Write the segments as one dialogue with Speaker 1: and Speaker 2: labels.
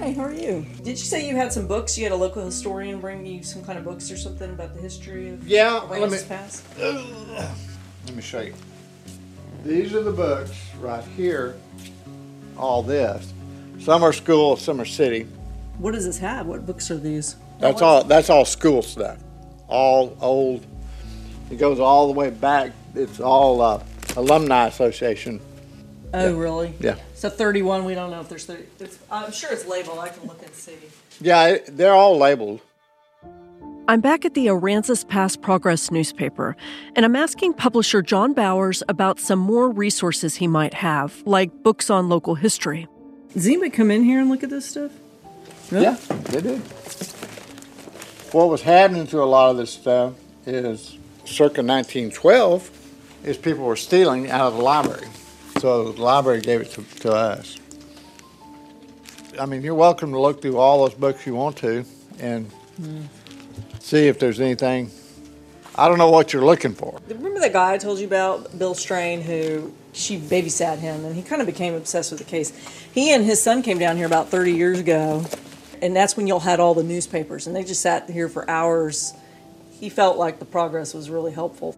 Speaker 1: Hi, how are you? Did you say you had some books? You had a local historian bring you some kind of books or something about the history of
Speaker 2: Yeah, let
Speaker 1: Atlantis
Speaker 2: me-
Speaker 1: Pass?
Speaker 2: Let me show you. These are the books right here. All this. Some are school, some are city.
Speaker 1: What does this have? What books are these?
Speaker 2: That's all. That's all school stuff. All old. It goes all the way back. It's all uh, alumni association.
Speaker 1: Oh, really?
Speaker 2: Yeah.
Speaker 1: So 31, we don't know if there's 30. It's, I'm sure it's labeled. I can look and see.
Speaker 2: Yeah, it, they're all labeled.
Speaker 3: I'm back at the Aransas Pass Progress newspaper, and I'm asking publisher John Bowers about some more resources he might have, like books on local history.
Speaker 1: Does anybody come in here and look at this stuff? Really?
Speaker 2: Yeah, they do. What was happening to a lot of this stuff is circa 1912 is people were stealing out of the library. So the library gave it to, to us. I mean, you're welcome to look through all those books you want to and mm. see if there's anything. I don't know what you're looking for.
Speaker 1: Remember that guy I told you about, Bill Strain, who she babysat him, and he kind of became obsessed with the case. He and his son came down here about 30 years ago, and that's when y'all had all the newspapers, and they just sat here for hours. He felt like the progress was really helpful.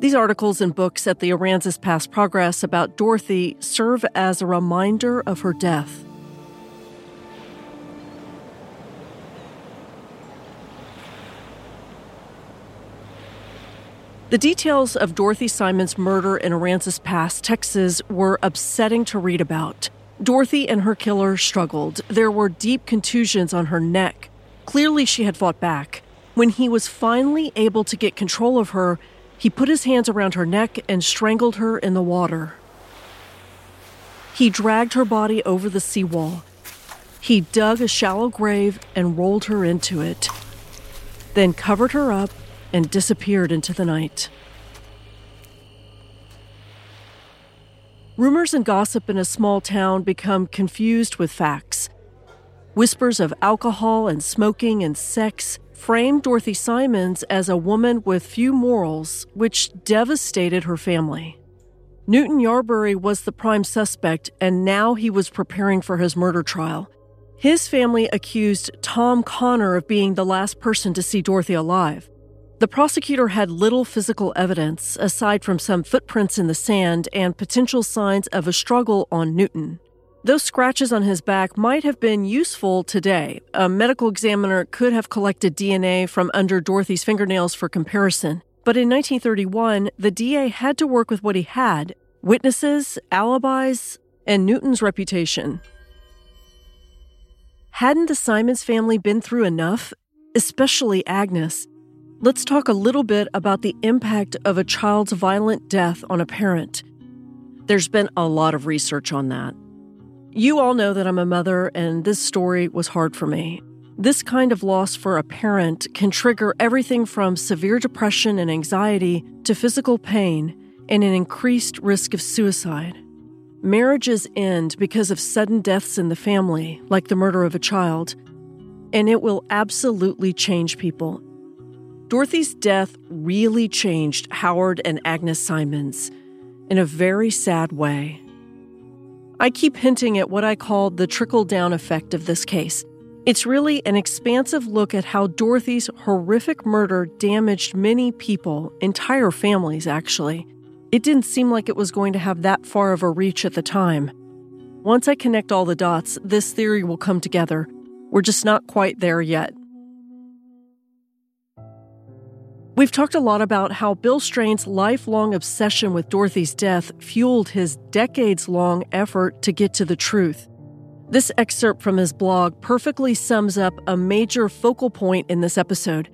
Speaker 3: These articles and books at the Aransas Pass Progress about Dorothy serve as a reminder of her death. The details of Dorothy Symons' murder in Aransas Pass, Texas, were upsetting to read about. Dorothy and her killer struggled. There were deep contusions on her neck. Clearly, she had fought back. When he was finally able to get control of her, he put his hands around her neck and strangled her in the water. He dragged her body over the seawall. He dug a shallow grave and rolled her into it, then covered her up and disappeared into the night. Rumors and gossip in a small town become confused with facts. Whispers of alcohol and smoking and sex framed Dorothy Symons as a woman with few morals, which devastated her family. Newton Yarberry was the prime suspect, and now he was preparing for his murder trial. His family accused Tom Connor of being the last person to see Dorothy alive. The prosecutor had little physical evidence, aside from some footprints in the sand and potential signs of a struggle on Newton. Those scratches on his back might have been useful today. A medical examiner could have collected DNA from under Dorothy's fingernails for comparison. But in 1931, the DA had to work with what he had witnesses, alibis, and Newton's reputation. Hadn't the Symons family been through enough, especially Agnes? Let's talk a little bit about the impact of a child's violent death on a parent. There's been a lot of research on that. You all know that I'm a mother, and this story was hard for me. This kind of loss for a parent can trigger everything from severe depression and anxiety to physical pain and an increased risk of suicide. Marriages end because of sudden deaths in the family, like the murder of a child, and it will absolutely change people. Dorothy's death really changed Howard and Agnes Symons in a very sad way. I keep hinting at what I call the trickle down effect of this case. It's really an expansive look at how Dorothy's horrific murder damaged many people, entire families, actually. It didn't seem like it was going to have that far of a reach at the time. Once I connect all the dots, this theory will come together. We're just not quite there yet. We've talked a lot about how Bill Strain's lifelong obsession with Dorothy's death fueled his decades long effort to get to the truth. This excerpt from his blog perfectly sums up a major focal point in this episode,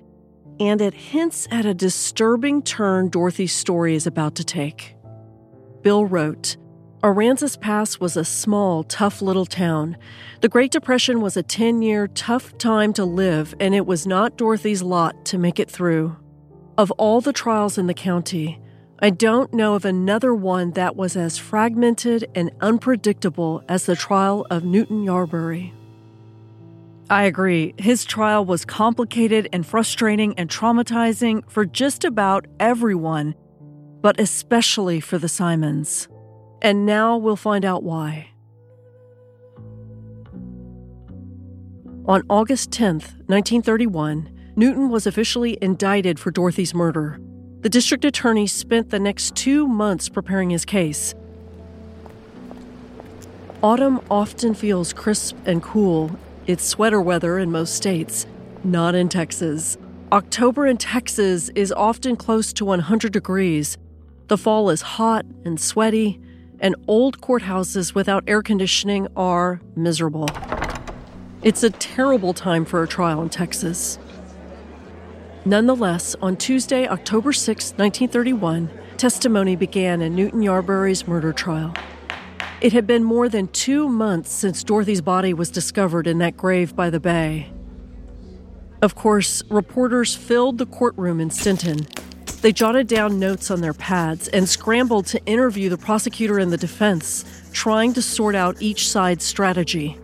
Speaker 3: and it hints at a disturbing turn Dorothy's story is about to take. Bill wrote Aransas Pass was a small, tough little town. The Great Depression was a 10 year, tough time to live, and it was not Dorothy's lot to make it through. Of all the trials in the county, I don't know of another one that was as fragmented and unpredictable as the trial of Newton Yarberry. I agree. His trial was complicated and frustrating and traumatizing for just about everyone, but especially for the Symons. And now we'll find out why. On August 10th, 1931, Newton was officially indicted for Dorothy's murder. The district attorney spent the next two months preparing his case. Autumn often feels crisp and cool. It's sweater weather in most states, not in Texas. October in Texas is often close to 100 degrees. The fall is hot and sweaty, and old courthouses without air conditioning are miserable. It's a terrible time for a trial in Texas. Nonetheless, on Tuesday, October 6, 1931, testimony began in Newton Yarberry's murder trial. It had been more than two months since Dorothy's body was discovered in that grave by the bay. Of course, reporters filled the courtroom in Sinton. They jotted down notes on their pads and scrambled to interview the prosecutor and the defense, trying to sort out each side's strategy.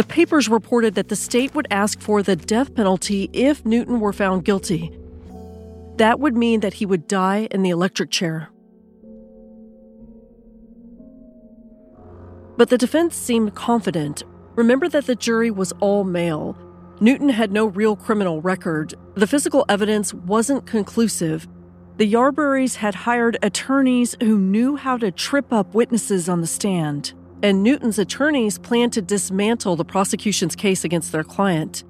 Speaker 3: The papers reported that the state would ask for the death penalty if Newton were found guilty. That would mean that he would die in the electric chair. But the defense seemed confident. Remember that the jury was all male. Newton had no real criminal record. The physical evidence wasn't conclusive. The Yarberrys had hired attorneys who knew how to trip up witnesses on the stand and Newton's attorneys plan to dismantle the prosecution's case against their client.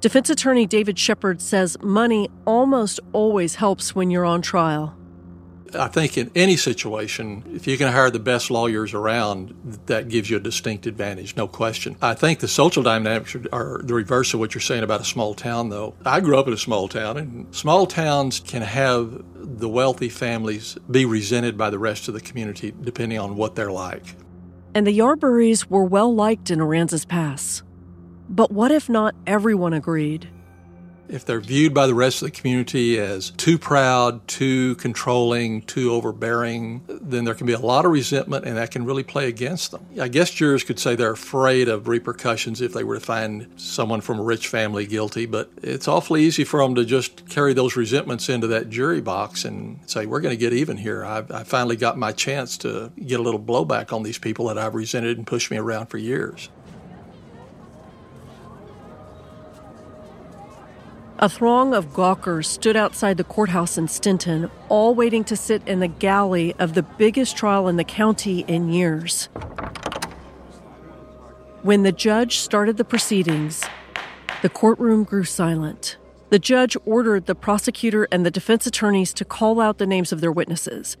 Speaker 3: Defense attorney David Shepard says money almost always helps when you're on trial.
Speaker 4: I think in any situation, if you can hire the best lawyers around, that gives you a distinct advantage, no question. I think the social dynamics are the reverse of what you're saying about a small town, though. I grew up in a small town, and small towns can have the wealthy families be resented by the rest of the community depending on what they're like
Speaker 3: and the Yarberrys were well liked in Aransas Pass. But what if not everyone agreed?
Speaker 4: If they're viewed by the rest of the community as too proud, too controlling, too overbearing, then there can be a lot of resentment and that can really play against them. I guess jurors could say they're afraid of repercussions if they were to find someone from a rich family guilty, but it's awfully easy for them to just carry those resentments into that jury box and say, we're going to get even here. I've, I finally got my chance to get a little blowback on these people that I've resented and pushed me around for years.
Speaker 3: A throng of gawkers stood outside the courthouse in Sinton, all waiting to sit in the galley of the biggest trial in the county in years. When the judge started the proceedings, the courtroom grew silent. The judge ordered the prosecutor and the defense attorneys to call out the names of their witnesses.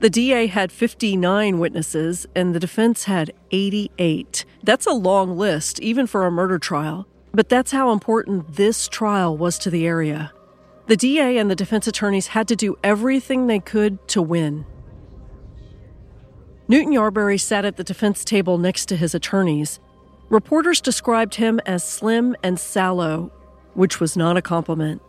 Speaker 3: The DA had 59 witnesses and the defense had 88. That's a long list, even for a murder trial. But that's how important this trial was to the area. The DA and the defense attorneys had to do everything they could to win. Newton Yarberry sat at the defense table next to his attorneys. Reporters described him as slim and sallow, which was not a compliment.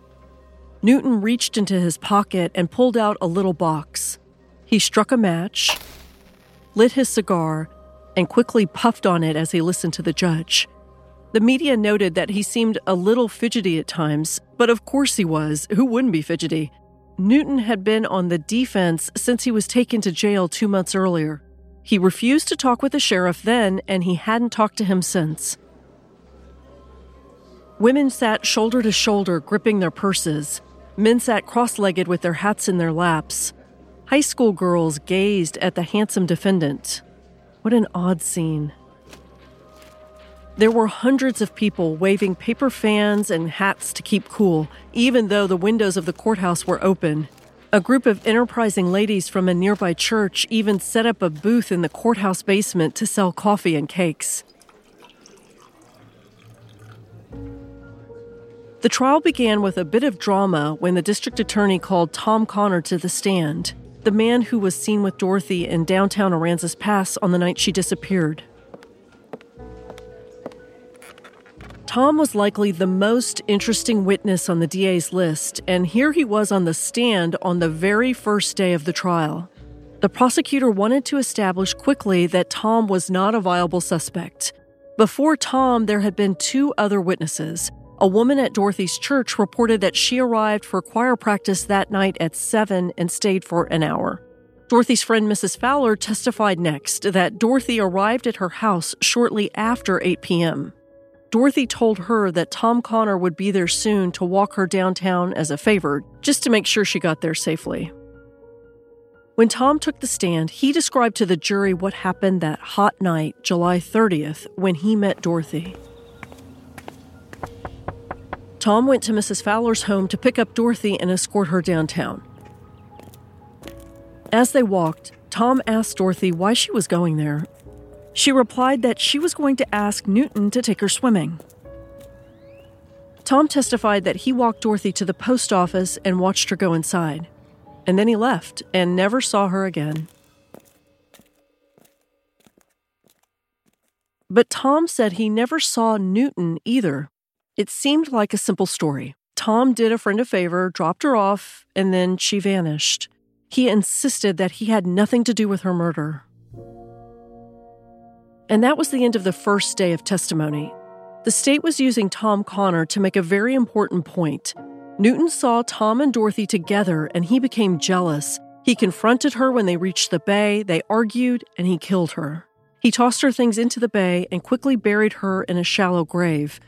Speaker 3: Newton reached into his pocket and pulled out a little box. He struck a match, lit his cigar, and quickly puffed on it as he listened to the judge. The media noted that he seemed a little fidgety at times, but of course he was. Who wouldn't be fidgety? Newton had been on the defense since he was taken to jail two months earlier. He refused to talk with the sheriff then, and he hadn't talked to him since. Women sat shoulder to shoulder, gripping their purses. Men sat cross legged with their hats in their laps. High school girls gazed at the handsome defendant. What an odd scene. There were hundreds of people waving paper fans and hats to keep cool, even though the windows of the courthouse were open. A group of enterprising ladies from a nearby church even set up a booth in the courthouse basement to sell coffee and cakes. The trial began with a bit of drama when the district attorney called Tom Connor to the stand, the man who was seen with Dorothy in downtown Aransas Pass on the night she disappeared. Tom was likely the most interesting witness on the DA's list, and here he was on the stand on the very first day of the trial. The prosecutor wanted to establish quickly that Tom was not a viable suspect. Before Tom, there had been two other witnesses. A woman at Dorothy's church reported that she arrived for choir practice that night at 7 and stayed for an hour. Dorothy's friend Mrs. Fowler testified next that Dorothy arrived at her house shortly after 8 p.m. Dorothy told her that Tom Connor would be there soon to walk her downtown as a favor, just to make sure she got there safely. When Tom took the stand, he described to the jury what happened that hot night, July 30th, when he met Dorothy. Tom went to Mrs. Fowler's home to pick up Dorothy and escort her downtown. As they walked, Tom asked Dorothy why she was going there she replied that she was going to ask Newton to take her swimming. Tom testified that he walked Dorothy to the post office and watched her go inside. And then he left and never saw her again. But Tom said he never saw Newton either. It seemed like a simple story. Tom did a friend a favor, dropped her off, and then she vanished. He insisted that he had nothing to do with her murder. And that was the end of the first day of testimony. The state was using Tom Connor to make a very important point. Newton saw Tom and Dorothy together and he became jealous. He confronted her when they reached the bay, they argued, and he killed her. He tossed her things into the bay and quickly buried her in a shallow grave.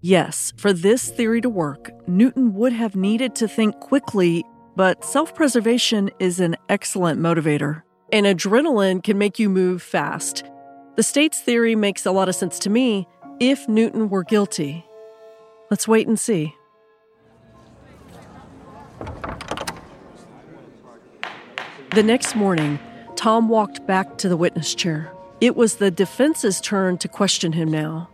Speaker 3: Yes, for this theory to work, Newton would have needed to think quickly, but self preservation is an excellent motivator. And adrenaline can make you move fast. The state's theory makes a lot of sense to me if Newton were guilty. Let's wait and see. The next morning, Tom walked back to the witness chair. It was the defense's turn to question him now.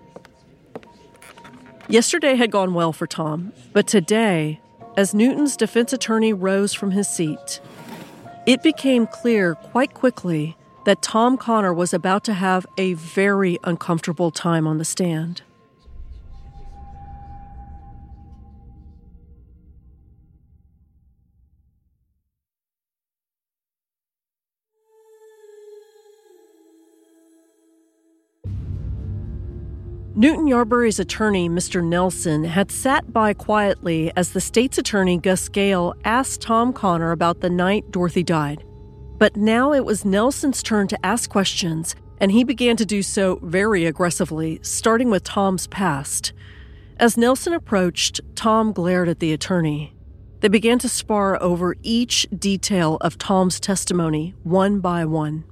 Speaker 3: Yesterday had gone well for Tom, but today, as Newton's defense attorney rose from his seat, it became clear quite quickly that Tom Connor was about to have a very uncomfortable time on the stand. Newton Yarberry's attorney, Mr. Nelson, had sat by quietly as the state's attorney, Gus Gale, asked Tom Connor about the night Dorothy died. But now it was Nelson's turn to ask questions, and he began to do so very aggressively, starting with Tom's past. As Nelson approached, Tom glared at the attorney. They began to spar over each detail of Tom's testimony, one by one.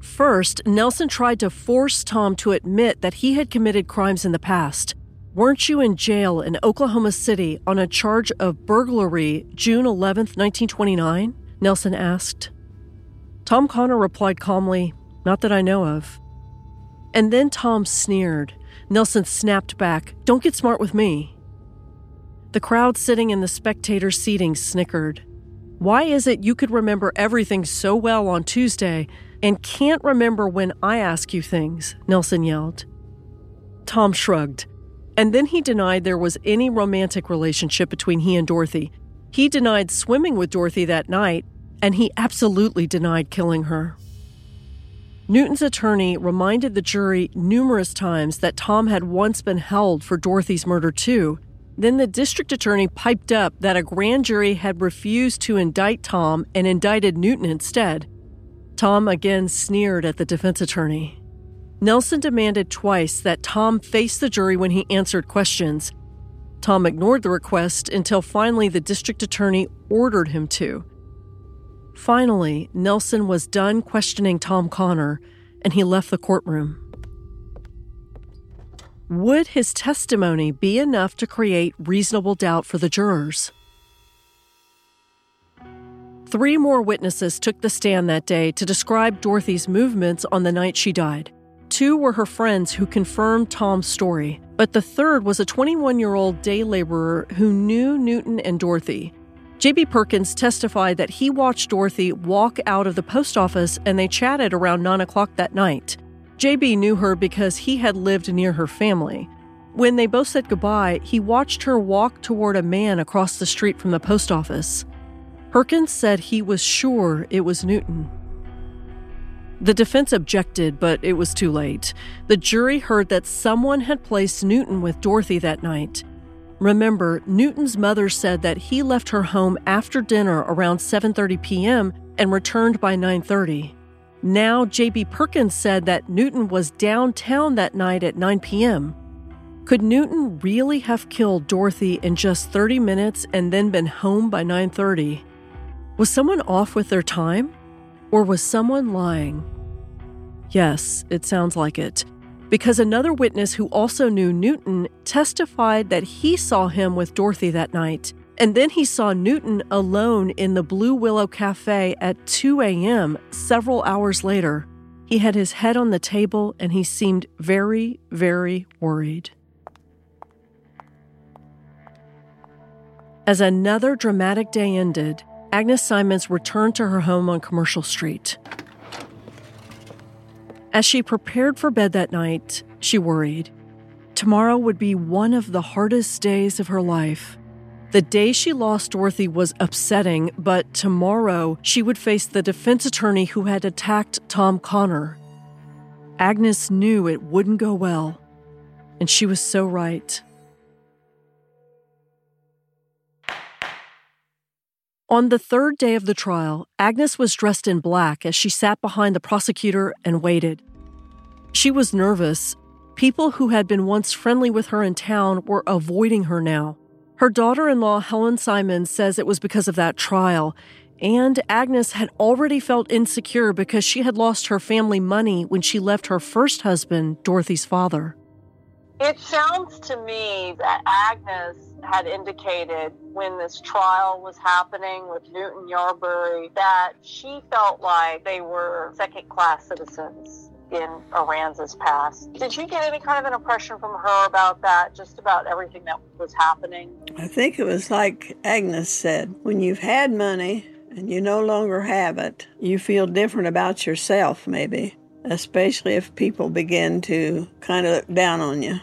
Speaker 3: First, Nelson tried to force Tom to admit that he had committed crimes in the past. Weren't you in jail in Oklahoma City on a charge of burglary June 11, 1929? Nelson asked. Tom Connor replied calmly, Not that I know of. And then Tom sneered. Nelson snapped back, Don't get smart with me. The crowd sitting in the spectator seating snickered. Why is it you could remember everything so well on Tuesday and can't remember when I ask you things? Nelson yelled. Tom shrugged, and then he denied there was any romantic relationship between he and Dorothy. He denied swimming with Dorothy that night and he absolutely denied killing her. Newton's attorney reminded the jury numerous times that Tom had once been held for Dorothy's murder, too. Then the district attorney piped up that a grand jury had refused to indict Tom and indicted Newton instead. Tom again sneered at the defense attorney. Nelson demanded twice that Tom face the jury when he answered questions. Tom ignored the request until finally the district attorney ordered him to. Finally, Nelson was done questioning Tom Connor and he left the courtroom. Would his testimony be enough to create reasonable doubt for the jurors? Three more witnesses took the stand that day to describe Dorothy's movements on the night she died. Two were her friends who confirmed Tom's story, but the third was a 21 year old day laborer who knew Newton and Dorothy. J.B. Perkins testified that he watched Dorothy walk out of the post office and they chatted around 9 o'clock that night. JB knew her because he had lived near her family. When they both said goodbye, he watched her walk toward a man across the street from the post office. Perkins said he was sure it was Newton. The defense objected, but it was too late. The jury heard that someone had placed Newton with Dorothy that night. Remember, Newton's mother said that he left her home after dinner around 7:30 p.m. and returned by 9:30. Now, J.B. Perkins said that Newton was downtown that night at 9 p.m. Could Newton really have killed Dorothy in just 30 minutes and then been home by 9:30? Was someone off with their time? Or was someone lying? Yes, it sounds like it. Because another witness who also knew Newton testified that he saw him with Dorothy that night and then he saw Newton alone in the Blue Willow Cafe at 2 a.m. several hours later. He had his head on the table and he seemed very, very worried. As another dramatic day ended, Agnes Symons returned to her home on Commercial Street. As she prepared for bed that night, she worried. Tomorrow would be one of the hardest days of her life. The day she lost Dorothy was upsetting, but tomorrow she would face the defense attorney who had attacked Tom Connor. Agnes knew it wouldn't go well, and she was so right. On the third day of the trial, Agnes was dressed in black as she sat behind the prosecutor and waited. She was nervous. People who had been once friendly with her in town were avoiding her now. Her daughter in law, Helen Symons, says it was because of that trial. And Agnes had already felt insecure because she had lost her family money when she left her first husband, Dorothy's father.
Speaker 5: It sounds to me that Agnes had indicated when this trial was happening with Newton Yarberry that she felt like they were second class citizens in Aransas Pass. Did you get any kind of an impression from her about that, just about everything that was happening?
Speaker 6: I think it was like Agnes said when you've had money and you no longer have it, you feel different about yourself, maybe, especially if people begin to kind of look down on you.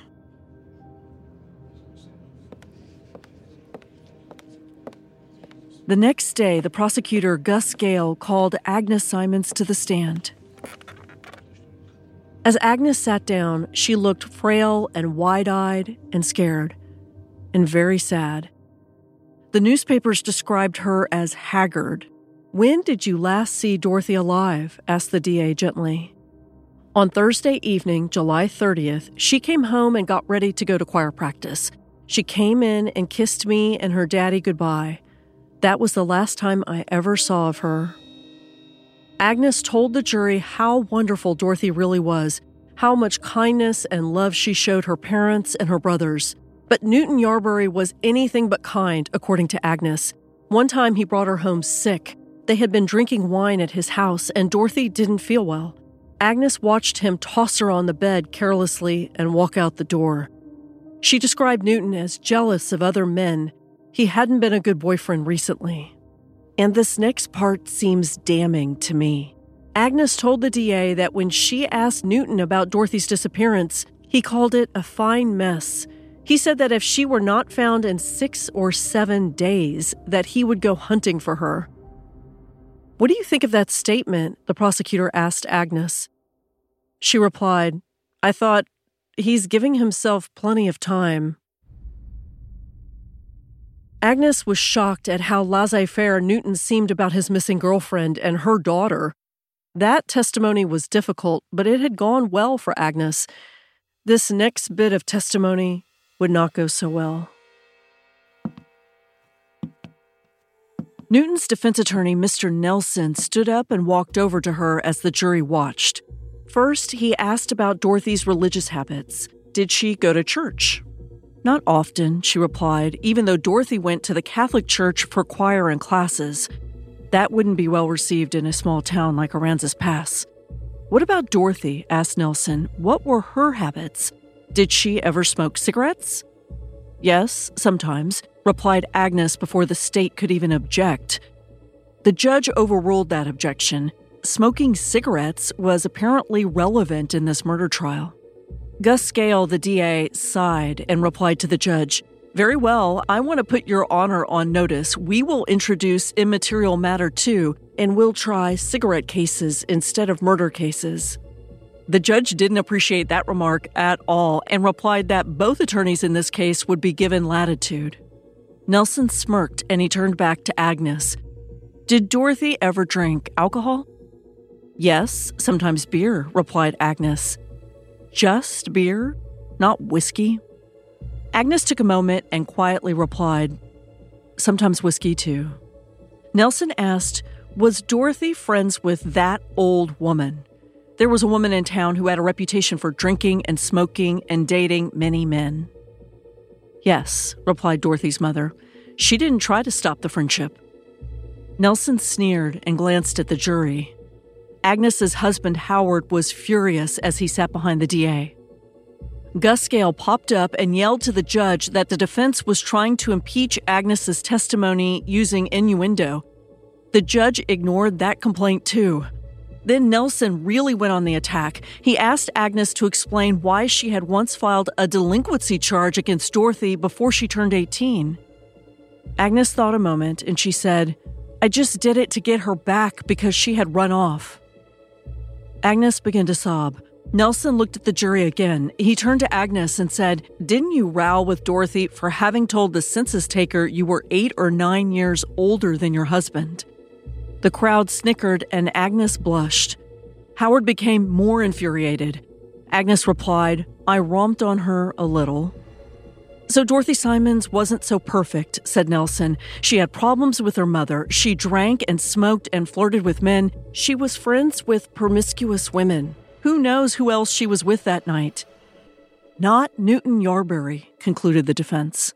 Speaker 3: The next day, the prosecutor, Gus Gale, called Agnes Symons to the stand. As Agnes sat down, she looked frail and wide eyed and scared, and very sad. The newspapers described her as haggard. When did you last see Dorothy alive? asked the DA gently. On Thursday evening, July 30th, she came home and got ready to go to choir practice. She came in and kissed me and her daddy goodbye. That was the last time I ever saw of her. Agnes told the jury how wonderful Dorothy really was, how much kindness and love she showed her parents and her brothers. But Newton Yarberry was anything but kind, according to Agnes. One time he brought her home sick. They had been drinking wine at his house, and Dorothy didn't feel well. Agnes watched him toss her on the bed carelessly and walk out the door. She described Newton as jealous of other men. He hadn't been a good boyfriend recently. And this next part seems damning to me. Agnes told the DA that when she asked Newton about Dorothy's disappearance, he called it a fine mess. He said that if she were not found in six or seven days, that he would go hunting for her. What do you think of that statement? The prosecutor asked Agnes. She replied, I thought, he's giving himself plenty of time. Agnes was shocked at how laissez faire Newton seemed about his missing girlfriend and her daughter. That testimony was difficult, but it had gone well for Agnes. This next bit of testimony would not go so well. Newton's defense attorney, Mr. Nelson, stood up and walked over to her as the jury watched. First, he asked about Dorothy's religious habits. Did she go to church? Not often, she replied, even though Dorothy went to the Catholic Church for choir and classes. That wouldn't be well received in a small town like Aransas Pass. What about Dorothy? asked Nelson. What were her habits? Did she ever smoke cigarettes? Yes, sometimes, replied Agnes before the state could even object. The judge overruled that objection. Smoking cigarettes was apparently relevant in this murder trial. Gus Gale, the DA, sighed and replied to the judge Very well, I want to put your honor on notice. We will introduce immaterial matter too, and we'll try cigarette cases instead of murder cases. The judge didn't appreciate that remark at all and replied that both attorneys in this case would be given latitude. Nelson smirked and he turned back to Agnes. Did Dorothy ever drink alcohol? Yes, sometimes beer, replied Agnes. Just beer? Not whiskey? Agnes took a moment and quietly replied, Sometimes whiskey too. Nelson asked, Was Dorothy friends with that old woman? There was a woman in town who had a reputation for drinking and smoking and dating many men. Yes, replied Dorothy's mother. She didn't try to stop the friendship. Nelson sneered and glanced at the jury. Agnes's husband Howard was furious as he sat behind the DA. Gus Gale popped up and yelled to the judge that the defense was trying to impeach Agnes's testimony using innuendo. The judge ignored that complaint too. Then Nelson really went on the attack. He asked Agnes to explain why she had once filed a delinquency charge against Dorothy before she turned 18. Agnes thought a moment and she said, I just did it to get her back because she had run off. Agnes began to sob. Nelson looked at the jury again. He turned to Agnes and said, Didn't you row with Dorothy for having told the census taker you were eight or nine years older than your husband? The crowd snickered and Agnes blushed. Howard became more infuriated. Agnes replied, I romped on her a little. So Dorothy Symons wasn't so perfect, said Nelson. She had problems with her mother. She drank and smoked and flirted with men. She was friends with promiscuous women. Who knows who else she was with that night? Not Newton Yarberry, concluded the defense.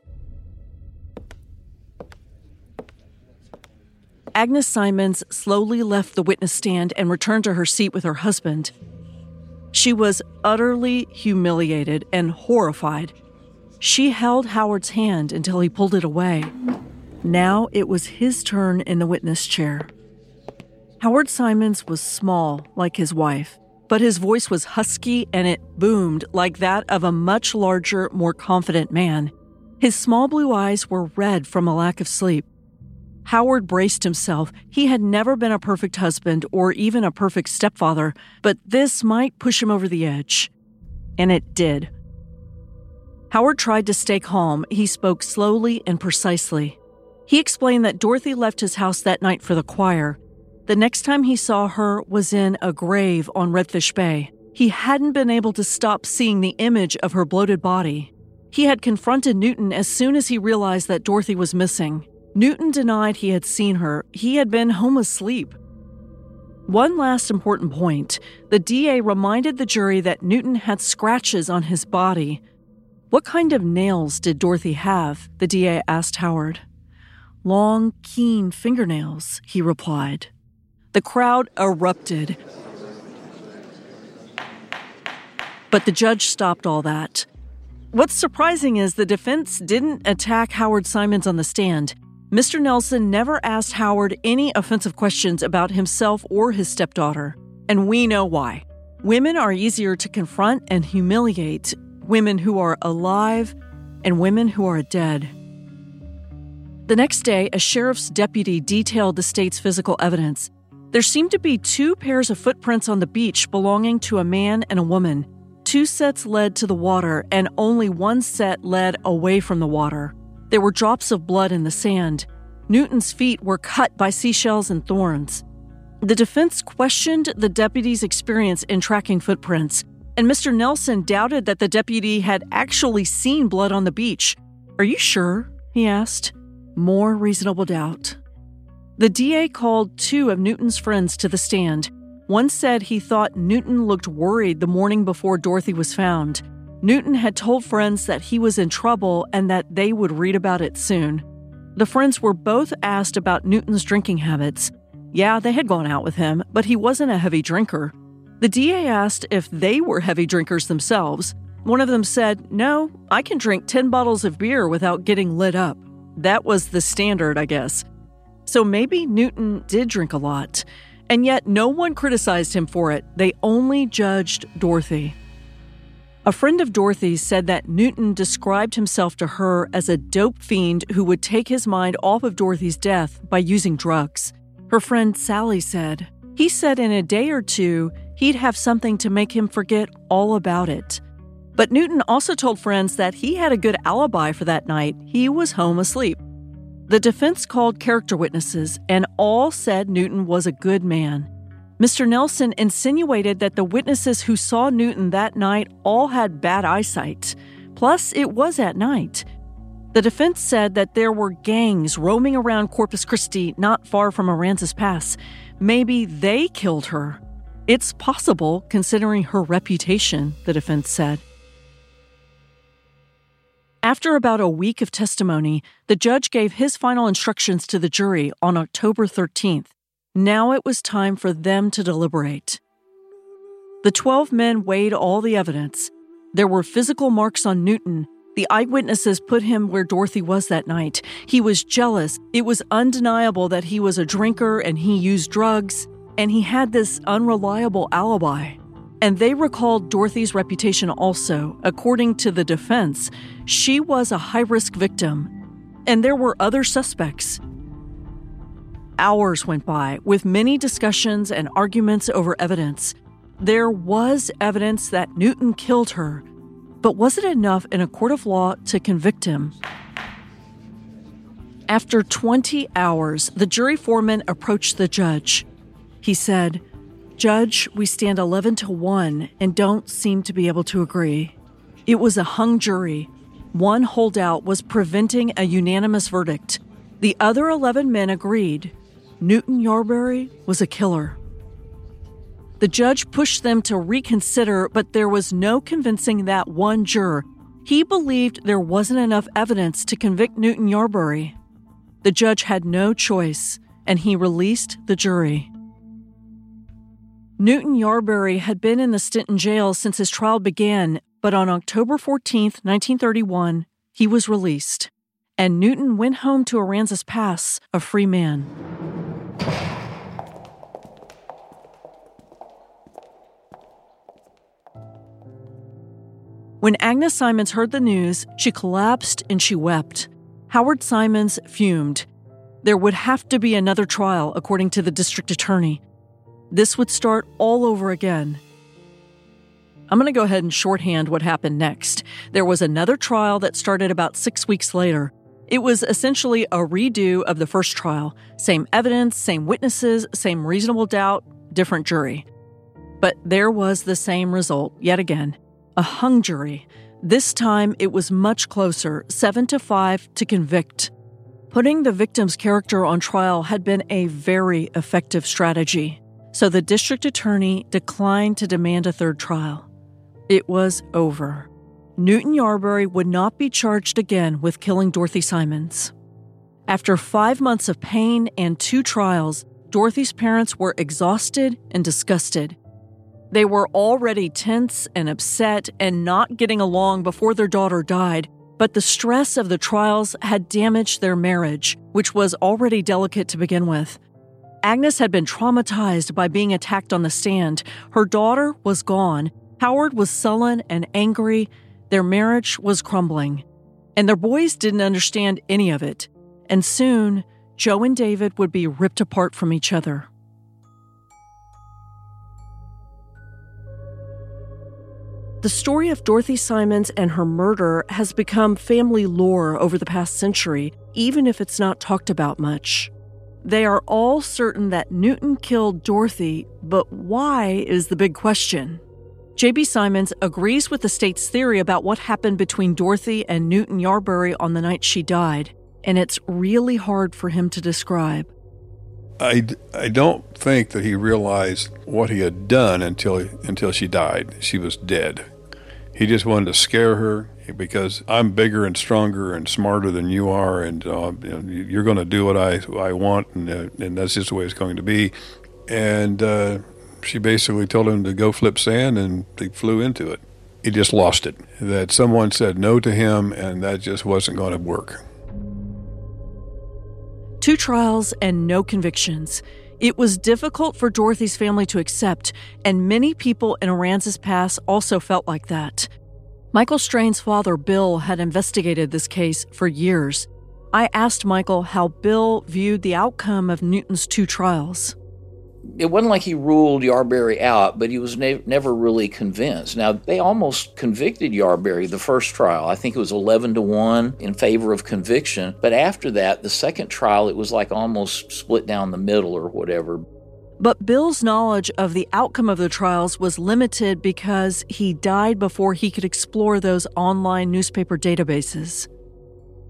Speaker 3: Agnes Symons slowly left the witness stand and returned to her seat with her husband. She was utterly humiliated and horrified she held Howard's hand until he pulled it away. Now it was his turn in the witness chair. Howard Symons was small, like his wife, but his voice was husky and it boomed like that of a much larger, more confident man. His small blue eyes were red from a lack of sleep. Howard braced himself. He had never been a perfect husband or even a perfect stepfather, but this might push him over the edge. And it did. Howard tried to stay calm. He spoke slowly and precisely. He explained that Dorothy left his house that night for the choir. The next time he saw her was in a grave on Redfish Bay. He hadn't been able to stop seeing the image of her bloated body. He had confronted Newton as soon as he realized that Dorothy was missing. Newton denied he had seen her. He had been home asleep. One last important point the DA reminded the jury that Newton had scratches on his body, what kind of nails did Dorothy have? the DA asked Howard. Long, keen fingernails, he replied. The crowd erupted. But the judge stopped all that. What's surprising is the defense didn't attack Howard Symons on the stand. Mr. Nelson never asked Howard any offensive questions about himself or his stepdaughter. And we know why. Women are easier to confront and humiliate women who are alive, and women who are dead. The next day, a sheriff's deputy detailed the state's physical evidence. There seemed to be two pairs of footprints on the beach belonging to a man and a woman. Two sets led to the water, and only one set led away from the water. There were drops of blood in the sand. Newton's feet were cut by seashells and thorns. The defense questioned the deputy's experience in tracking footprints and Mr. Nelson doubted that the deputy had actually seen blood on the beach. Are you sure? he asked. More reasonable doubt. The DA called two of Newton's friends to the stand. One said he thought Newton looked worried the morning before Dorothy was found. Newton had told friends that he was in trouble and that they would read about it soon. The friends were both asked about Newton's drinking habits. Yeah, they had gone out with him, but he wasn't a heavy drinker. The DA asked if they were heavy drinkers themselves. One of them said, No, I can drink 10 bottles of beer without getting lit up. That was the standard, I guess. So maybe Newton did drink a lot. And yet no one criticized him for it. They only judged Dorothy. A friend of Dorothy's said that Newton described himself to her as a dope fiend who would take his mind off of Dorothy's death by using drugs. Her friend Sally said, He said in a day or two, he'd have something to make him forget all about it. But Newton also told friends that he had a good alibi for that night. He was home asleep. The defense called character witnesses, and all said Newton was a good man. Mr. Nelson insinuated that the witnesses who saw Newton that night all had bad eyesight. Plus, it was at night. The defense said that there were gangs roaming around Corpus Christi not far from Aransas Pass. Maybe they killed her. It's possible, considering her reputation, the defense said. After about a week of testimony, the judge gave his final instructions to the jury on October 13th. Now it was time for them to deliberate. The 12 men weighed all the evidence. There were physical marks on Newton. The eyewitnesses put him where Dorothy was that night. He was jealous. It was undeniable that he was a drinker and he used drugs, and he had this unreliable alibi. And they recalled Dorothy's reputation also. According to the defense, she was a high risk victim. And there were other suspects. Hours went by with many discussions and arguments over evidence. There was evidence that Newton killed her, but was it enough in a court of law to convict him? After 20 hours, the jury foreman approached the judge. He said, Judge, we stand 11 to 1 and don't seem to be able to agree. It was a hung jury. One holdout was preventing a unanimous verdict. The other 11 men agreed. Newton Yarberry was a killer. The judge pushed them to reconsider, but there was no convincing that one juror. He believed there wasn't enough evidence to convict Newton Yarberry. The judge had no choice, and he released the jury. Newton Yarberry had been in the Sinton jail since his trial began, but on October 14, 1931, he was released, and Newton went home to Aransas Pass a free man. When Agnes Symons heard the news, she collapsed and she wept. Howard Symons fumed. There would have to be another trial, according to the district attorney. This would start all over again. I'm going to go ahead and shorthand what happened next. There was another trial that started about six weeks later. It was essentially a redo of the first trial same evidence, same witnesses, same reasonable doubt, different jury. But there was the same result yet again a hung jury. This time it was much closer, 7 to 5 to convict. Putting the victim's character on trial had been a very effective strategy, so the district attorney declined to demand a third trial. It was over. Newton Yarberry would not be charged again with killing Dorothy Symons. After five months of pain and two trials, Dorothy's parents were exhausted and disgusted. They were already tense and upset and not getting along before their daughter died, but the stress of the trials had damaged their marriage, which was already delicate to begin with. Agnes had been traumatized by being attacked on the stand. Her daughter was gone. Howard was sullen and angry, their marriage was crumbling, and their boys didn't understand any of it. And soon, Joe and David would be ripped apart from each other. The story of Dorothy Symons and her murder has become family lore over the past century, even if it's not talked about much. They are all certain that Newton killed Dorothy, but why is the big question. J.B. Symons agrees with the state's theory about what happened between Dorothy and Newton Yarberry on the night she died, and it's really hard for him to describe.
Speaker 7: I, I don't think that he realized what he had done until until she died. She was dead, He just wanted to scare her because I'm bigger and stronger and smarter than you are, and uh, you're going to do what I I want, and uh, and that's just the way it's going to be. And uh, she basically told him to go flip sand, and he flew into it. He just lost it. That someone said no to him, and that just wasn't going to work.
Speaker 3: Two trials and no convictions. It was difficult for Dorothy's family to accept, and many people in Aransas Pass also felt like that. Michael Strain's father, Bill, had investigated this case for years. I asked Michael how Bill viewed the outcome of Newton's two trials
Speaker 8: it wasn't like he ruled Yarberry out, but he was ne- never really convinced. Now, they almost convicted Yarberry the first trial. I think it was 11 to 1 in favor of conviction. But after that, the second trial, it was like almost split down the middle or whatever.
Speaker 3: But Bill's knowledge of the outcome of the trials was limited because he died before he could explore those online newspaper databases.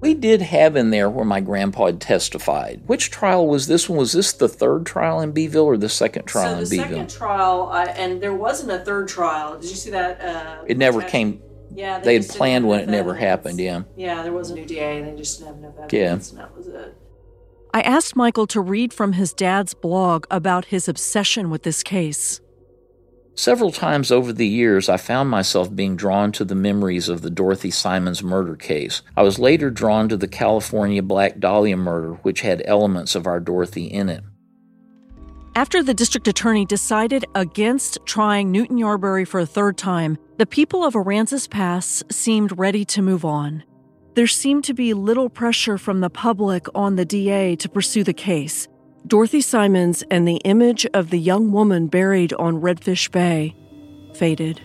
Speaker 8: We did have in there where my grandpa had testified. Which trial was this one? Was this the third trial in Beeville or the second trial
Speaker 3: so
Speaker 8: in
Speaker 3: Beeville? the second trial, uh, and there wasn't a third trial. Did you see that? Uh,
Speaker 8: it never came.
Speaker 3: Yeah,
Speaker 8: they, they had planned when it never happened. Yeah.
Speaker 3: Yeah, there was a new DA, and they just didn't have enough evidence, yeah. and that was it. I asked Michael to read from his dad's blog about his obsession with this case.
Speaker 8: Several times over the years, I found myself being drawn to the memories of the Dorothy Symons murder case. I was later drawn to the California Black Dahlia murder, which had elements of our Dorothy in it.
Speaker 3: After the district attorney decided against trying Newton Yarberry for a third time, the people of Aransas Pass seemed ready to move on. There seemed to be little pressure from the public on the DA to pursue the case. Dorothy Symons and the image of the young woman buried on Redfish Bay faded.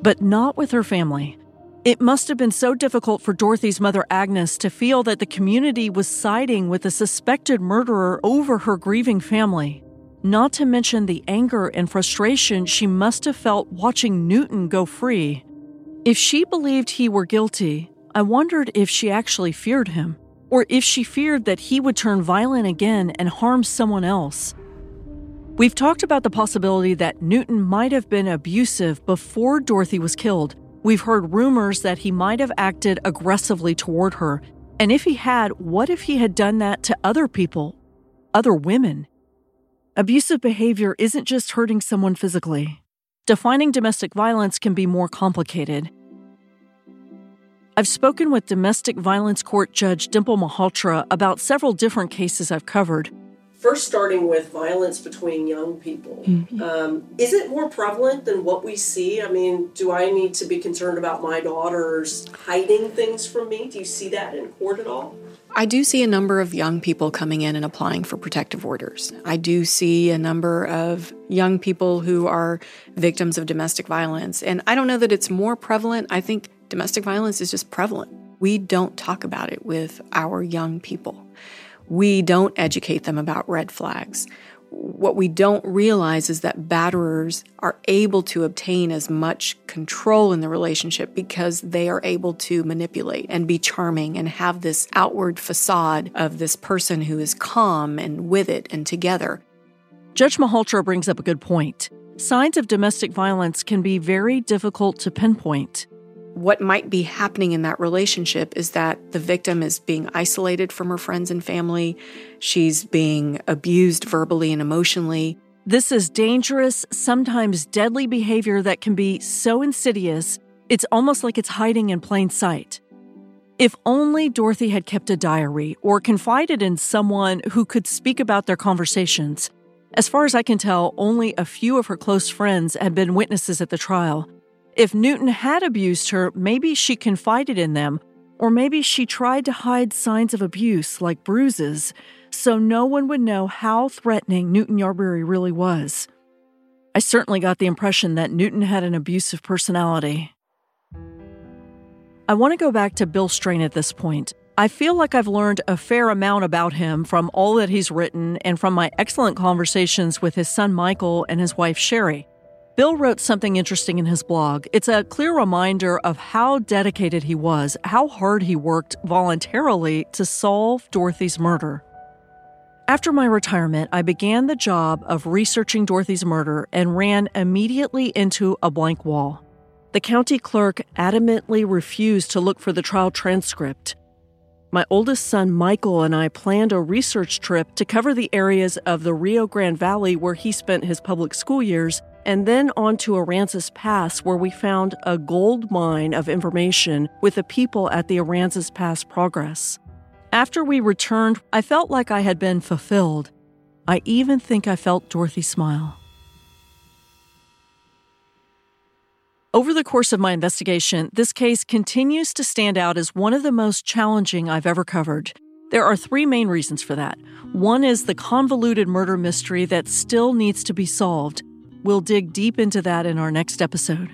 Speaker 3: But not with her family. It must have been so difficult for Dorothy's mother, Agnes, to feel that the community was siding with the suspected murderer over her grieving family. Not to mention the anger and frustration she must have felt watching Newton go free. If she believed he were guilty, I wondered if she actually feared him or if she feared that he would turn violent again and harm someone else. We've talked about the possibility that Newton might have been abusive before Dorothy was killed. We've heard rumors that he might have acted aggressively toward her. And if he had, what if he had done that to other people, other women? Abusive behavior isn't just hurting someone physically. Defining domestic violence can be more complicated. I've spoken with domestic violence court judge Dimple Malhotra about several different cases I've covered.
Speaker 9: First, starting with violence between young people. Mm-hmm. Um, is it more prevalent than what we see? I mean, do I need to be concerned about my daughters hiding things from me? Do you see that in court at all?
Speaker 10: I do see a number of young people coming in and applying for protective orders. I do see a number of young people who are victims of domestic violence. And I don't know that it's more prevalent. I think domestic violence is just prevalent. We don't talk about it with our young people. We don't educate them about red flags. What we don't realize is that batterers are able to obtain as much control in the relationship because they are able to manipulate and be charming and have this outward facade of this person who is calm and with it and together.
Speaker 3: Judge Malhotra brings up a good point. Signs of domestic violence can be very difficult to pinpoint
Speaker 10: what might be happening in that relationship is that the victim is being isolated from her friends and family. She's being abused verbally and emotionally.
Speaker 3: This is dangerous, sometimes deadly behavior that can be so insidious, it's almost like it's hiding in plain sight. If only Dorothy had kept a diary or confided in someone who could speak about their conversations. As far as I can tell, only a few of her close friends had been witnesses at the trial, if Newton had abused her, maybe she confided in them, or maybe she tried to hide signs of abuse like bruises so no one would know how threatening Newton Yarberry really was. I certainly got the impression that Newton had an abusive personality. I want to go back to Bill Strain at this point. I feel like I've learned a fair amount about him from all that he's written and from my excellent conversations with his son Michael and his wife Sherry. Bill wrote something interesting in his blog. It's a clear reminder of how dedicated he was, how hard he worked voluntarily to solve Dorothy's murder. After my retirement, I began the job of researching Dorothy's murder and ran immediately into a blank wall. The county clerk adamantly refused to look for the trial transcript. My oldest son Michael and I planned a research trip to cover the areas of the Rio Grande Valley where he spent his public school years, and then on to Aransas Pass, where we found a gold mine of information with the people at the Aransas Pass progress. After we returned, I felt like I had been fulfilled. I even think I felt Dorothy smile. Over the course of my investigation, this case continues to stand out as one of the most challenging I've ever covered. There are three main reasons for that. One is the convoluted murder mystery that still needs to be solved. We'll dig deep into that in our next episode.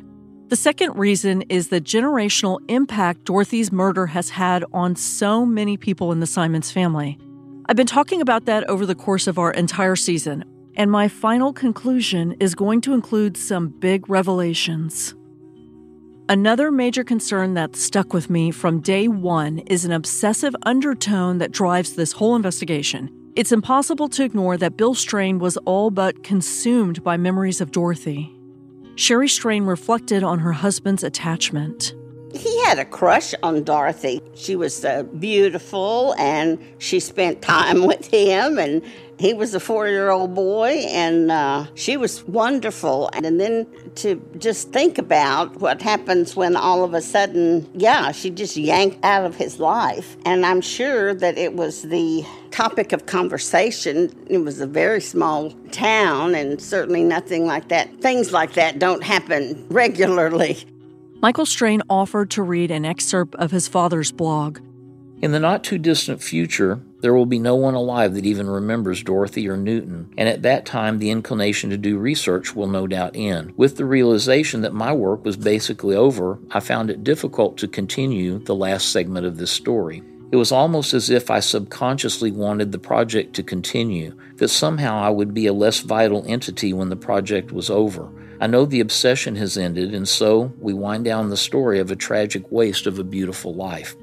Speaker 3: The second reason is the generational impact Dorothy's murder has had on so many people in the Symons family. I've been talking about that over the course of our entire season, and my final conclusion is going to include some big revelations. Another major concern that stuck with me from day one is an obsessive undertone that drives this whole investigation. It's impossible to ignore that Bill Strain was all but consumed by memories of Dorothy. Sherry Strain reflected on her husband's attachment.
Speaker 11: He had a crush on Dorothy. She was uh, beautiful and she spent time with him and he was a four year old boy, and uh, she was wonderful. And then to just think about what happens when all of a sudden, yeah, she just yanked out of his life. And I'm sure that it was the topic of conversation. It was a very small town, and certainly nothing like that. Things like that don't happen regularly.
Speaker 3: Michael Strain offered to read an excerpt of his father's blog.
Speaker 8: In the not too distant future, there will be no one alive that even remembers Dorothy or Newton, and at that time the inclination to do research will no doubt end. With the realization that my work was basically over, I found it difficult to continue the last segment of this story. It was almost as if I subconsciously wanted the project to continue, that somehow I would be a less vital entity when the project was over. I know the obsession has ended, and so we wind down the story of a tragic waste of a beautiful life.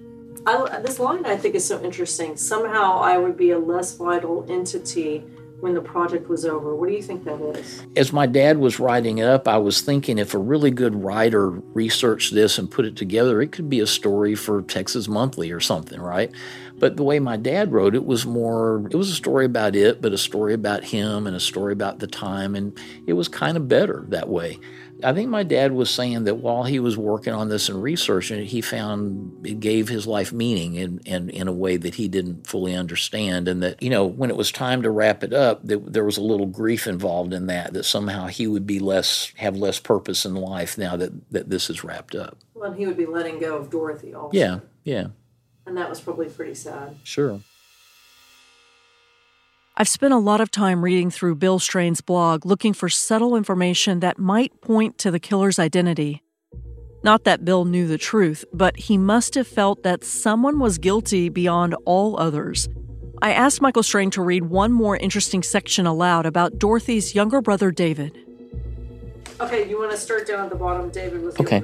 Speaker 1: I, this line I think is so interesting. Somehow I would be a less vital entity when the project was over. What do you think that is?
Speaker 8: As my dad was writing it up, I was thinking if a really good writer researched this and put it together, it could be a story for Texas Monthly or something, right? But the way my dad wrote it was more, it was a story about it, but a story about him and a story about the time. And it was kind of better that way. I think my dad was saying that while he was working on this and researching it, he found it gave his life meaning in, in, in a way that he didn't fully understand. And that, you know, when it was time to wrap it up, that there was a little grief involved in that, that somehow he would be less, have less purpose in life now that, that this is wrapped up.
Speaker 1: Well, and he would be letting go of Dorothy also.
Speaker 8: Yeah, yeah.
Speaker 1: And that was probably pretty sad.
Speaker 8: Sure.
Speaker 3: I've spent a lot of time reading through Bill Strain's blog looking for subtle information that might point to the killer's identity. Not that Bill knew the truth, but he must have felt that someone was guilty beyond all others. I asked Michael Strain to read one more interesting section aloud about Dorothy's younger brother, David.
Speaker 1: Okay, you want to start down at the bottom? David was
Speaker 8: okay.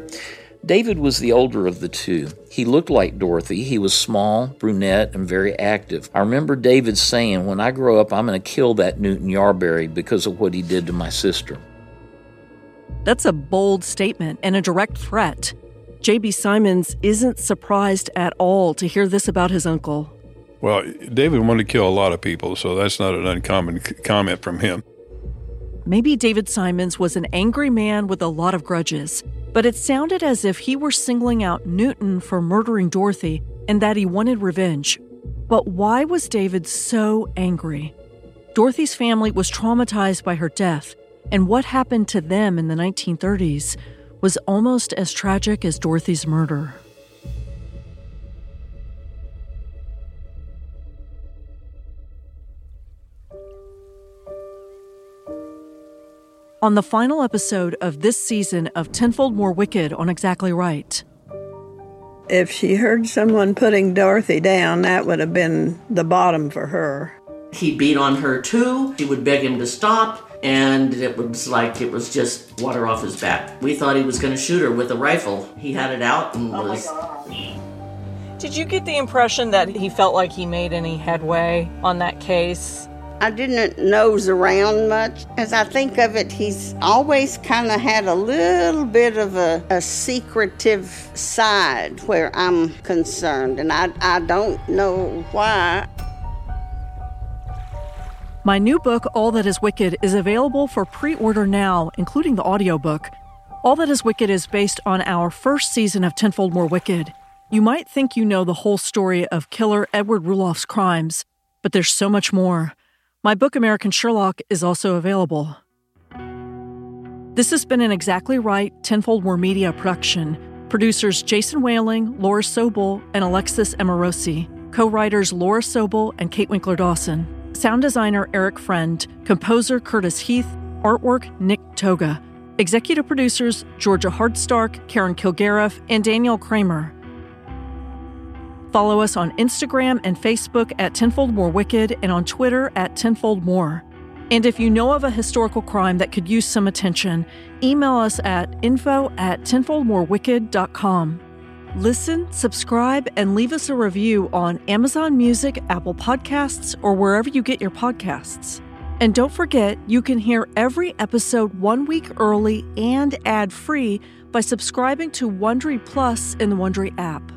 Speaker 8: David was the older of the two. He looked like Dorothy. He was small, brunette, and very active. I remember David saying, When I grow up, I'm going to kill that Newton Yarberry because of what he did to my sister.
Speaker 3: That's a bold statement and a direct threat. J.B. Symons isn't surprised at all to hear this about his uncle.
Speaker 7: Well, David wanted to kill a lot of people, so that's not an uncommon comment from him.
Speaker 3: Maybe David Symons was an angry man with a lot of grudges but it sounded as if he were singling out Newton for murdering Dorothy and that he wanted revenge. But why was David so angry? Dorothy's family was traumatized by her death, and what happened to them in the 1930s was almost as tragic as Dorothy's murder. On the final episode of this season of Tenfold More Wicked on Exactly Right.
Speaker 6: If she heard someone putting Dorothy down, that would have been the bottom for her.
Speaker 12: He beat on her too. She would beg him to stop, and it was like it was just water off his back. We thought he was going to shoot her with a rifle. He had it out and oh was.
Speaker 1: Did you get the impression that he felt like he made any headway on that case?
Speaker 11: I didn't nose around much. As I think of it, he's always kind of had a little bit of a, a secretive side where I'm concerned, and I, I don't know why.
Speaker 3: My new book, All That Is Wicked, is available for pre order now, including the audiobook. All That Is Wicked is based on our first season of Tenfold More Wicked. You might think you know the whole story of killer Edward Rulloff's crimes, but there's so much more. My book, American Sherlock, is also available. This has been an Exactly Right Tenfold More Media production. Producers Jason Whaling, Laura Sobel, and Alexis Amorosi. Co writers Laura Sobel and Kate Winkler Dawson. Sound designer Eric Friend. Composer Curtis Heath. Artwork Nick Toga. Executive producers Georgia Hardstark, Karen Kilgariff, and Danielle Kramer. Follow us on Instagram and Facebook at Tenfold More Wicked and on Twitter at Tenfold More. And if you know of a historical crime that could use some attention, email us at info at tenfoldmorewicked.com. Listen, subscribe, and leave us a review on Amazon Music, Apple Podcasts, or wherever you get your podcasts. And don't forget, you can hear every episode one week early and ad free by subscribing to Wondery Plus in the Wondery app.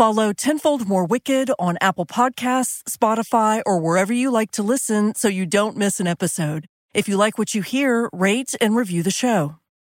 Speaker 3: Follow Tenfold More Wicked on Apple Podcasts, Spotify, or wherever you like to listen so you don't miss an episode. If you like what you hear, rate and review the show.